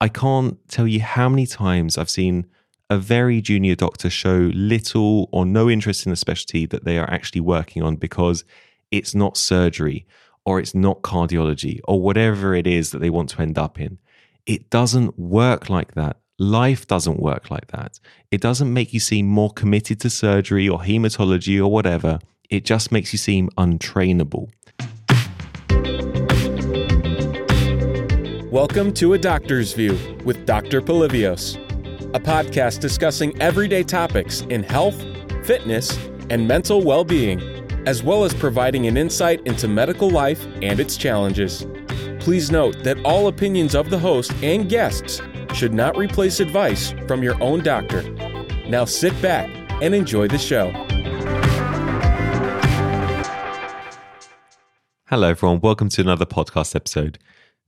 I can't tell you how many times I've seen a very junior doctor show little or no interest in the specialty that they are actually working on because it's not surgery or it's not cardiology or whatever it is that they want to end up in. It doesn't work like that. Life doesn't work like that. It doesn't make you seem more committed to surgery or hematology or whatever. It just makes you seem untrainable. Welcome to A Doctor's View with Dr. Polyvios, a podcast discussing everyday topics in health, fitness, and mental well being, as well as providing an insight into medical life and its challenges. Please note that all opinions of the host and guests should not replace advice from your own doctor. Now sit back and enjoy the show. Hello, everyone. Welcome to another podcast episode.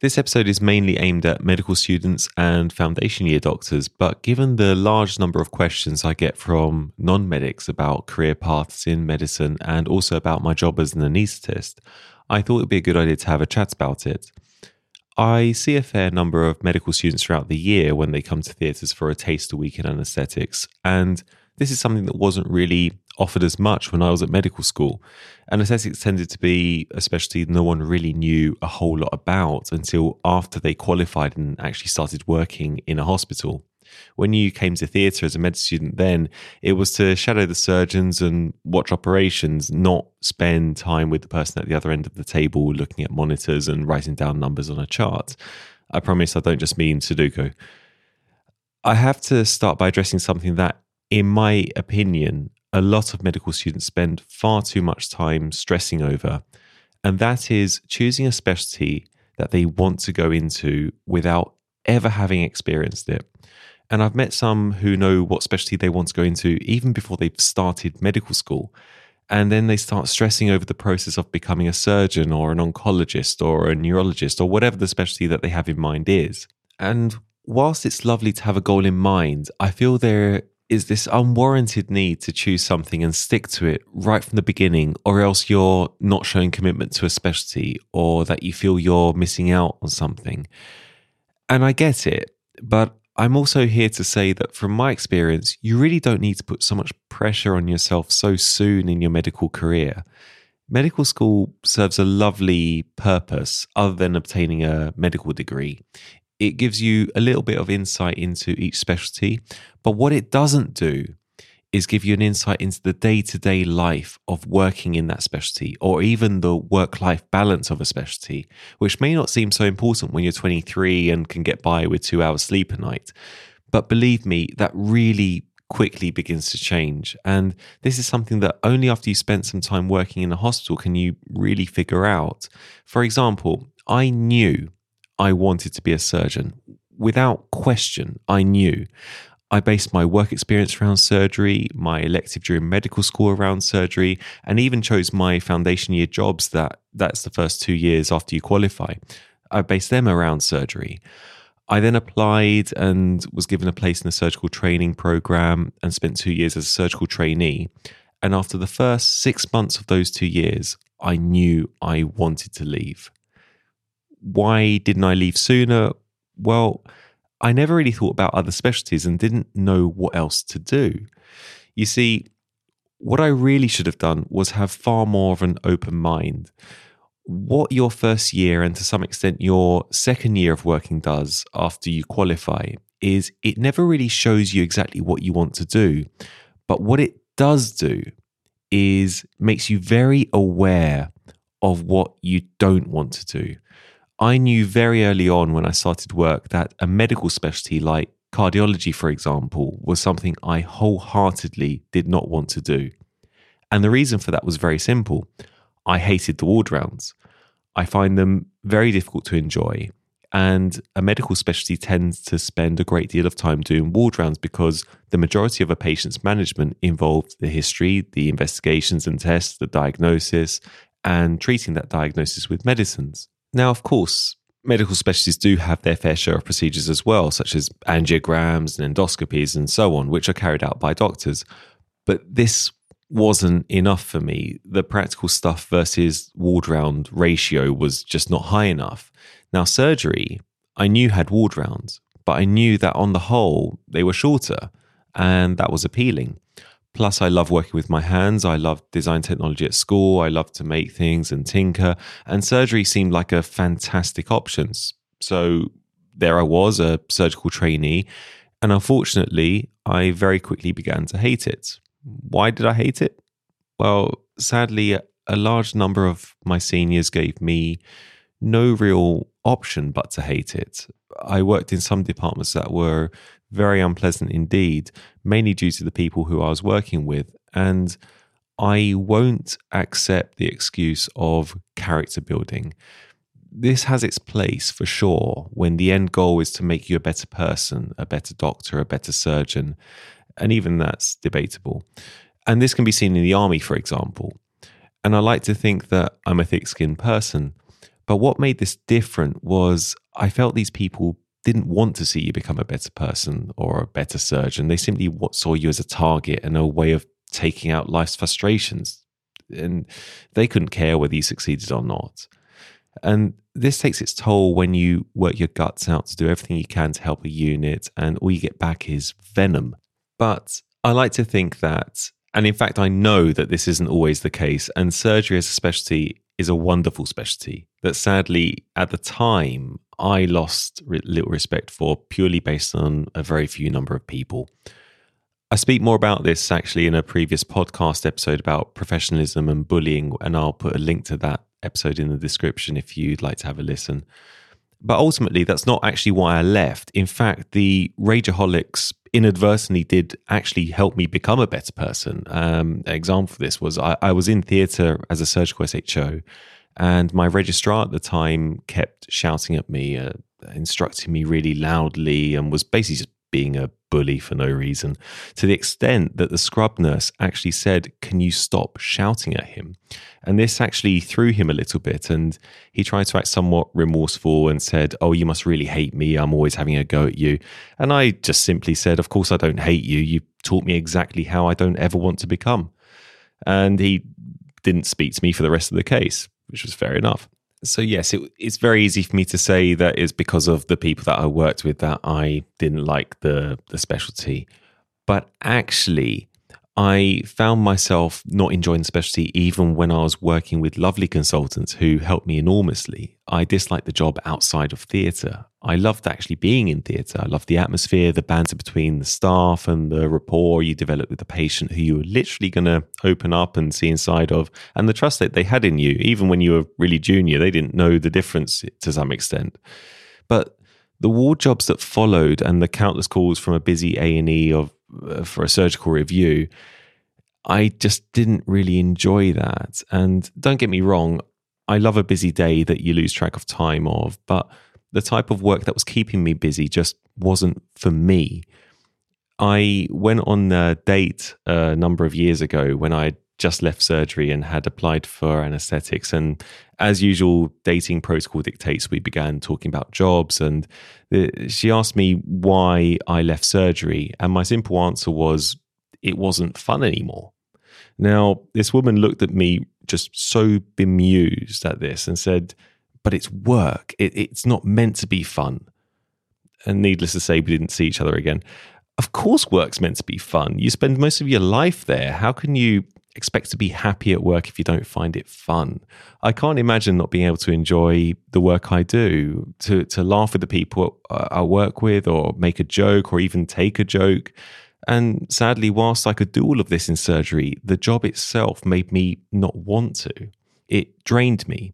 This episode is mainly aimed at medical students and foundation year doctors, but given the large number of questions I get from non medics about career paths in medicine and also about my job as an anaesthetist, I thought it would be a good idea to have a chat about it. I see a fair number of medical students throughout the year when they come to theatres for a taster week in anaesthetics, and this is something that wasn't really offered as much when I was at medical school. Anaesthetics tended to be a specialty no one really knew a whole lot about until after they qualified and actually started working in a hospital. When you came to theatre as a med student, then it was to shadow the surgeons and watch operations, not spend time with the person at the other end of the table looking at monitors and writing down numbers on a chart. I promise I don't just mean Sudoku. I have to start by addressing something that, in my opinion, a lot of medical students spend far too much time stressing over, and that is choosing a specialty that they want to go into without ever having experienced it. And I've met some who know what specialty they want to go into even before they've started medical school. And then they start stressing over the process of becoming a surgeon or an oncologist or a neurologist or whatever the specialty that they have in mind is. And whilst it's lovely to have a goal in mind, I feel there is this unwarranted need to choose something and stick to it right from the beginning, or else you're not showing commitment to a specialty or that you feel you're missing out on something. And I get it, but I'm also here to say that from my experience, you really don't need to put so much pressure on yourself so soon in your medical career. Medical school serves a lovely purpose other than obtaining a medical degree it gives you a little bit of insight into each specialty. But what it doesn't do is give you an insight into the day to day life of working in that specialty or even the work life balance of a specialty, which may not seem so important when you're 23 and can get by with two hours sleep a night. But believe me, that really quickly begins to change. And this is something that only after you spent some time working in a hospital can you really figure out. For example, I knew I wanted to be a surgeon. Without question, I knew. I based my work experience around surgery, my elective during medical school around surgery, and even chose my foundation year jobs that that's the first two years after you qualify. I based them around surgery. I then applied and was given a place in the surgical training program and spent two years as a surgical trainee. And after the first six months of those two years, I knew I wanted to leave why didn't I leave sooner? Well, I never really thought about other specialties and didn't know what else to do. You see, what I really should have done was have far more of an open mind. What your first year and to some extent your second year of working does after you qualify is it never really shows you exactly what you want to do. But what it does do is makes you very aware of what you don't want to do. I knew very early on when I started work that a medical specialty like cardiology, for example, was something I wholeheartedly did not want to do. And the reason for that was very simple I hated the ward rounds. I find them very difficult to enjoy. And a medical specialty tends to spend a great deal of time doing ward rounds because the majority of a patient's management involved the history, the investigations and tests, the diagnosis, and treating that diagnosis with medicines. Now, of course, medical specialties do have their fair share of procedures as well, such as angiograms and endoscopies and so on, which are carried out by doctors. But this wasn't enough for me. The practical stuff versus ward round ratio was just not high enough. Now, surgery, I knew had ward rounds, but I knew that on the whole, they were shorter, and that was appealing. Plus, I love working with my hands. I love design technology at school. I love to make things and tinker, and surgery seemed like a fantastic option. So there I was, a surgical trainee, and unfortunately, I very quickly began to hate it. Why did I hate it? Well, sadly, a large number of my seniors gave me no real option but to hate it. I worked in some departments that were very unpleasant indeed, mainly due to the people who I was working with. And I won't accept the excuse of character building. This has its place for sure when the end goal is to make you a better person, a better doctor, a better surgeon. And even that's debatable. And this can be seen in the army, for example. And I like to think that I'm a thick skinned person. But what made this different was I felt these people didn't want to see you become a better person or a better surgeon. They simply saw you as a target and a way of taking out life's frustrations. And they couldn't care whether you succeeded or not. And this takes its toll when you work your guts out to do everything you can to help a unit, and all you get back is venom. But I like to think that, and in fact, I know that this isn't always the case, and surgery as a specialty is a wonderful specialty that sadly, at the time, I lost little respect for purely based on a very few number of people. I speak more about this actually in a previous podcast episode about professionalism and bullying, and I'll put a link to that episode in the description if you'd like to have a listen. But ultimately, that's not actually why I left. In fact, the Rageaholics inadvertently did actually help me become a better person. Um, an example for this was I, I was in theatre as a surgical SHO, and my registrar at the time kept shouting at me, uh, instructing me really loudly, and was basically just being a bully for no reason, to the extent that the scrub nurse actually said, Can you stop shouting at him? And this actually threw him a little bit. And he tried to act somewhat remorseful and said, Oh, you must really hate me. I'm always having a go at you. And I just simply said, Of course, I don't hate you. You taught me exactly how I don't ever want to become. And he didn't speak to me for the rest of the case, which was fair enough so yes, it, it's very easy for me to say that it's because of the people that I worked with that I didn't like the the specialty, but actually, I found myself not enjoying the specialty even when I was working with lovely consultants who helped me enormously. I disliked the job outside of theatre. I loved actually being in theatre. I loved the atmosphere, the banter between the staff, and the rapport you developed with the patient who you were literally going to open up and see inside of, and the trust that they had in you. Even when you were really junior, they didn't know the difference to some extent. But the ward jobs that followed and the countless calls from a busy A&E of uh, for a surgical review, I just didn't really enjoy that. And don't get me wrong, I love a busy day that you lose track of time of, but the type of work that was keeping me busy just wasn't for me. I went on a date a number of years ago when I just left surgery and had applied for anesthetics. And as usual, dating protocol dictates, we began talking about jobs. And she asked me why I left surgery. And my simple answer was it wasn't fun anymore. Now, this woman looked at me just so bemused at this and said, But it's work. It, it's not meant to be fun. And needless to say, we didn't see each other again. Of course, work's meant to be fun. You spend most of your life there. How can you expect to be happy at work if you don't find it fun? I can't imagine not being able to enjoy the work I do, to, to laugh with the people uh, I work with, or make a joke, or even take a joke. And sadly, whilst I could do all of this in surgery, the job itself made me not want to. It drained me.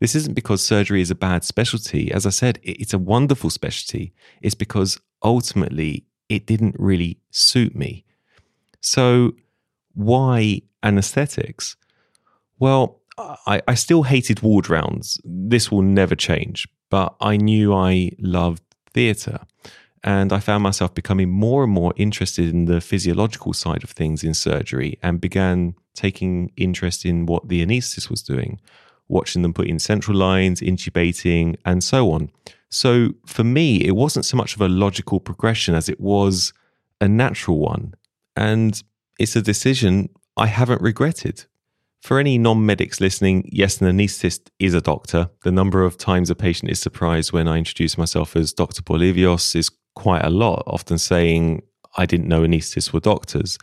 This isn't because surgery is a bad specialty. As I said, it's a wonderful specialty. It's because ultimately it didn't really suit me. So, why anesthetics? Well, I, I still hated ward rounds. This will never change, but I knew I loved theatre. And I found myself becoming more and more interested in the physiological side of things in surgery and began taking interest in what the anaesthetist was doing, watching them put in central lines, intubating, and so on. So for me, it wasn't so much of a logical progression as it was a natural one. And it's a decision I haven't regretted. For any non medics listening, yes, an anaesthetist is a doctor. The number of times a patient is surprised when I introduce myself as Dr. Polyvios is quite a lot, often saying, I didn't know anaesthetists were doctors.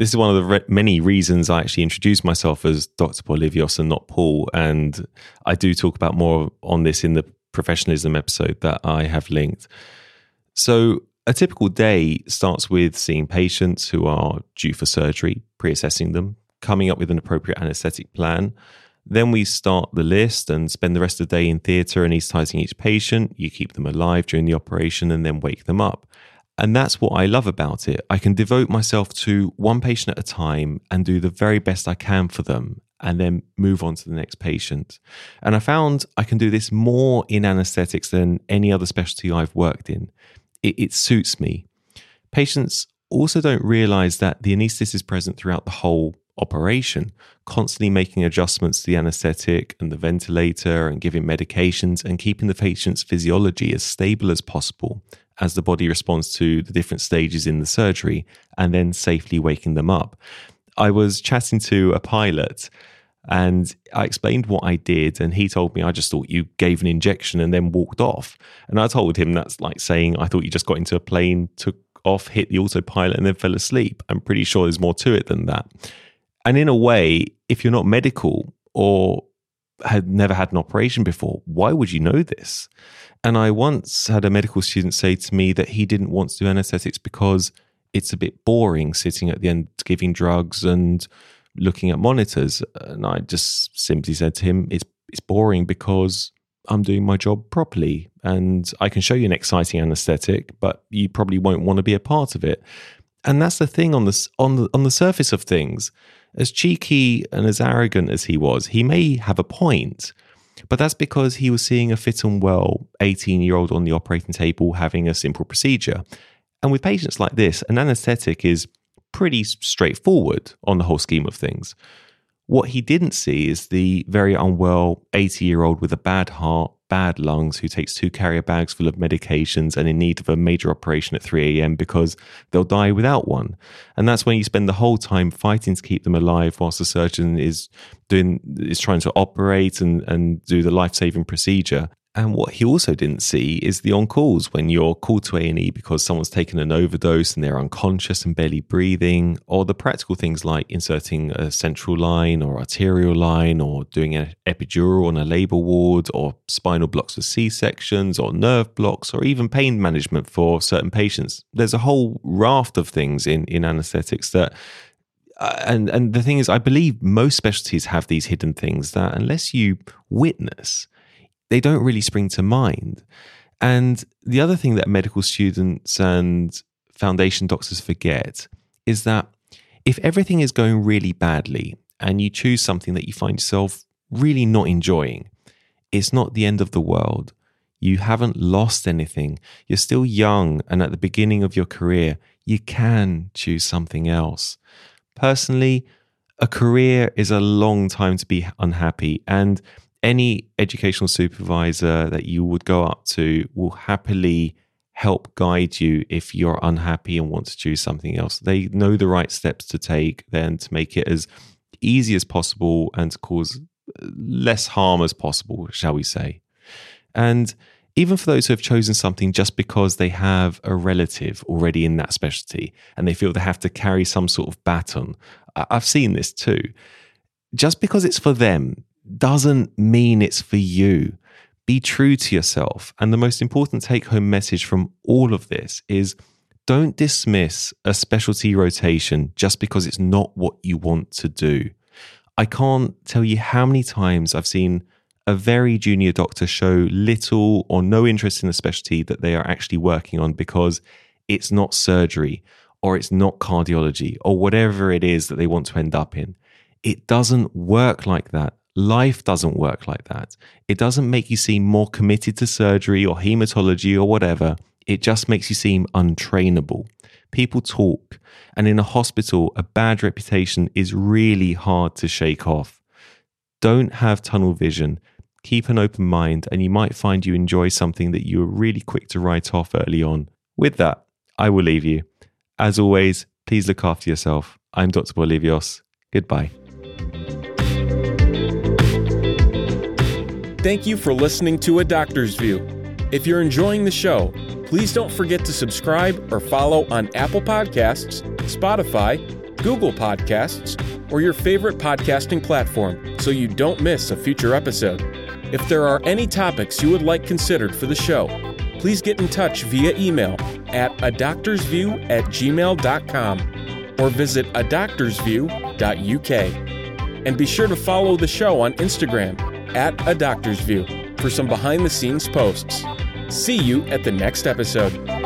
This is one of the re- many reasons I actually introduced myself as Dr. Polyvios and not Paul. And I do talk about more on this in the professionalism episode that I have linked. So, a typical day starts with seeing patients who are due for surgery, pre assessing them, coming up with an appropriate anaesthetic plan. Then we start the list and spend the rest of the day in theatre anaesthetising each patient. You keep them alive during the operation and then wake them up. And that's what I love about it. I can devote myself to one patient at a time and do the very best I can for them and then move on to the next patient. And I found I can do this more in anesthetics than any other specialty I've worked in. It, it suits me. Patients also don't realize that the anesthetist is present throughout the whole operation, constantly making adjustments to the anesthetic and the ventilator and giving medications and keeping the patient's physiology as stable as possible as the body responds to the different stages in the surgery and then safely waking them up. I was chatting to a pilot and I explained what I did, and he told me I just thought you gave an injection and then walked off. And I told him that's like saying I thought you just got into a plane, took off, hit the autopilot, and then fell asleep. I'm pretty sure there's more to it than that. And in a way, if you're not medical or had never had an operation before, why would you know this? And I once had a medical student say to me that he didn't want to do anesthetics because it's a bit boring sitting at the end giving drugs and looking at monitors. And I just simply said to him, it's, it's boring because I'm doing my job properly and I can show you an exciting anesthetic, but you probably won't want to be a part of it. And that's the thing on the, on the, on the surface of things as cheeky and as arrogant as he was, he may have a point, but that's because he was seeing a fit and well 18 year old on the operating table having a simple procedure. And with patients like this, an anesthetic is pretty straightforward on the whole scheme of things. What he didn't see is the very unwell 80 year old with a bad heart, bad lungs, who takes two carrier bags full of medications and in need of a major operation at 3 a.m. because they'll die without one. And that's when you spend the whole time fighting to keep them alive whilst the surgeon is doing is trying to operate and, and do the life-saving procedure. And what he also didn't see is the on calls when you're called to A&E because someone's taken an overdose and they're unconscious and barely breathing, or the practical things like inserting a central line or arterial line, or doing an epidural on a labour ward, or spinal blocks for C sections, or nerve blocks, or even pain management for certain patients. There's a whole raft of things in, in anaesthetics that uh, and and the thing is, I believe most specialties have these hidden things that unless you witness, they don't really spring to mind. And the other thing that medical students and foundation doctors forget is that if everything is going really badly and you choose something that you find yourself really not enjoying, it's not the end of the world. You haven't lost anything. You're still young and at the beginning of your career. You can choose something else. Personally, a career is a long time to be unhappy. And any educational supervisor that you would go up to will happily help guide you if you're unhappy and want to choose something else. They know the right steps to take then to make it as easy as possible and to cause uh, less harm as possible, shall we say. And even for those who have chosen something just because they have a relative already in that specialty and they feel they have to carry some sort of baton, I've seen this too. Just because it's for them doesn't mean it's for you. Be true to yourself. And the most important take home message from all of this is don't dismiss a specialty rotation just because it's not what you want to do. I can't tell you how many times I've seen a very junior doctor show little or no interest in the specialty that they are actually working on because it's not surgery or it's not cardiology or whatever it is that they want to end up in. It doesn't work like that. Life doesn't work like that. It doesn't make you seem more committed to surgery or hematology or whatever. It just makes you seem untrainable. People talk, and in a hospital, a bad reputation is really hard to shake off. Don't have tunnel vision. Keep an open mind, and you might find you enjoy something that you were really quick to write off early on. With that, I will leave you. As always, please look after yourself. I'm Dr. Polyvios. Goodbye. Thank you for listening to A Doctor's View. If you're enjoying the show, Please don't forget to subscribe or follow on Apple Podcasts, Spotify, Google Podcasts, or your favorite podcasting platform so you don't miss a future episode. If there are any topics you would like considered for the show, please get in touch via email at a doctor's view at gmail.com or visit a doctorsview.uk. And be sure to follow the show on Instagram at a doctor's view for some behind the scenes posts. See you at the next episode.